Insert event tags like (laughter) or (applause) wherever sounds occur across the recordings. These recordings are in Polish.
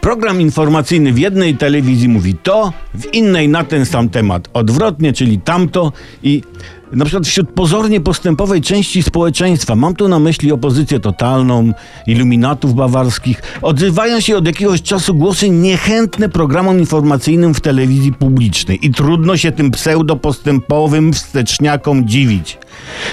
Program informacyjny w jednej telewizji mówi to, w innej na ten sam temat odwrotnie, czyli tamto i na przykład wśród pozornie postępowej części społeczeństwa, mam tu na myśli opozycję totalną, iluminatów bawarskich, odzywają się od jakiegoś czasu głosy niechętne programom informacyjnym w telewizji publicznej i trudno się tym pseudopostępowym wsteczniakom dziwić.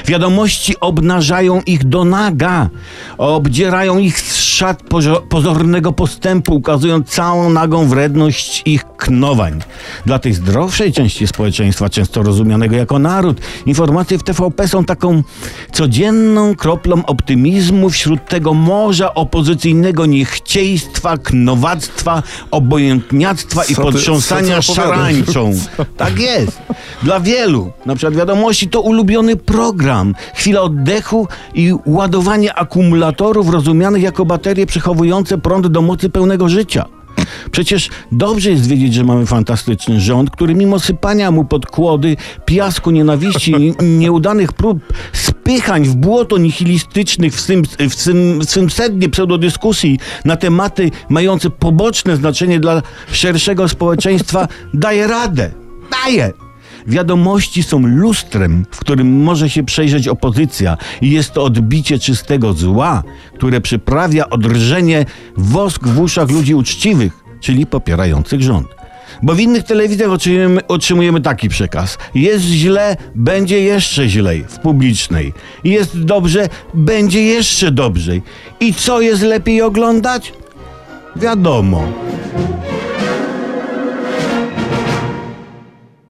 Wiadomości obnażają ich do naga, obdzierają ich z szat pozo- pozornego postępu, ukazując całą nagą wredność ich knowań. Dla tej zdrowszej części społeczeństwa, często rozumianego jako naród, informacje w TVP są taką codzienną kroplą optymizmu wśród tego morza opozycyjnego niechciejstwa, knowactwa, obojętniactwa i potrząsania szarańczą. (laughs) Tak jest. Dla wielu, na przykład wiadomości to ulubiony program, chwila oddechu i ładowanie akumulatorów rozumianych jako baterie przechowujące prąd do mocy pełnego życia. Przecież dobrze jest wiedzieć, że mamy fantastyczny rząd, który mimo sypania mu pod kłody, piasku nienawiści, i (laughs) nieudanych prób spychań w błoto nihilistycznych w swym, w swym, w swym sednie pseudodyskusji na tematy mające poboczne znaczenie dla szerszego społeczeństwa, daje radę. Daje! Wiadomości są lustrem, w którym może się przejrzeć opozycja i jest to odbicie czystego zła, które przyprawia odrżenie wosk w uszach ludzi uczciwych, czyli popierających rząd. Bo w innych telewizjach otrzymujemy, otrzymujemy taki przekaz. Jest źle, będzie jeszcze źlej w publicznej. Jest dobrze, będzie jeszcze dobrzej. I co jest lepiej oglądać? Wiadomo,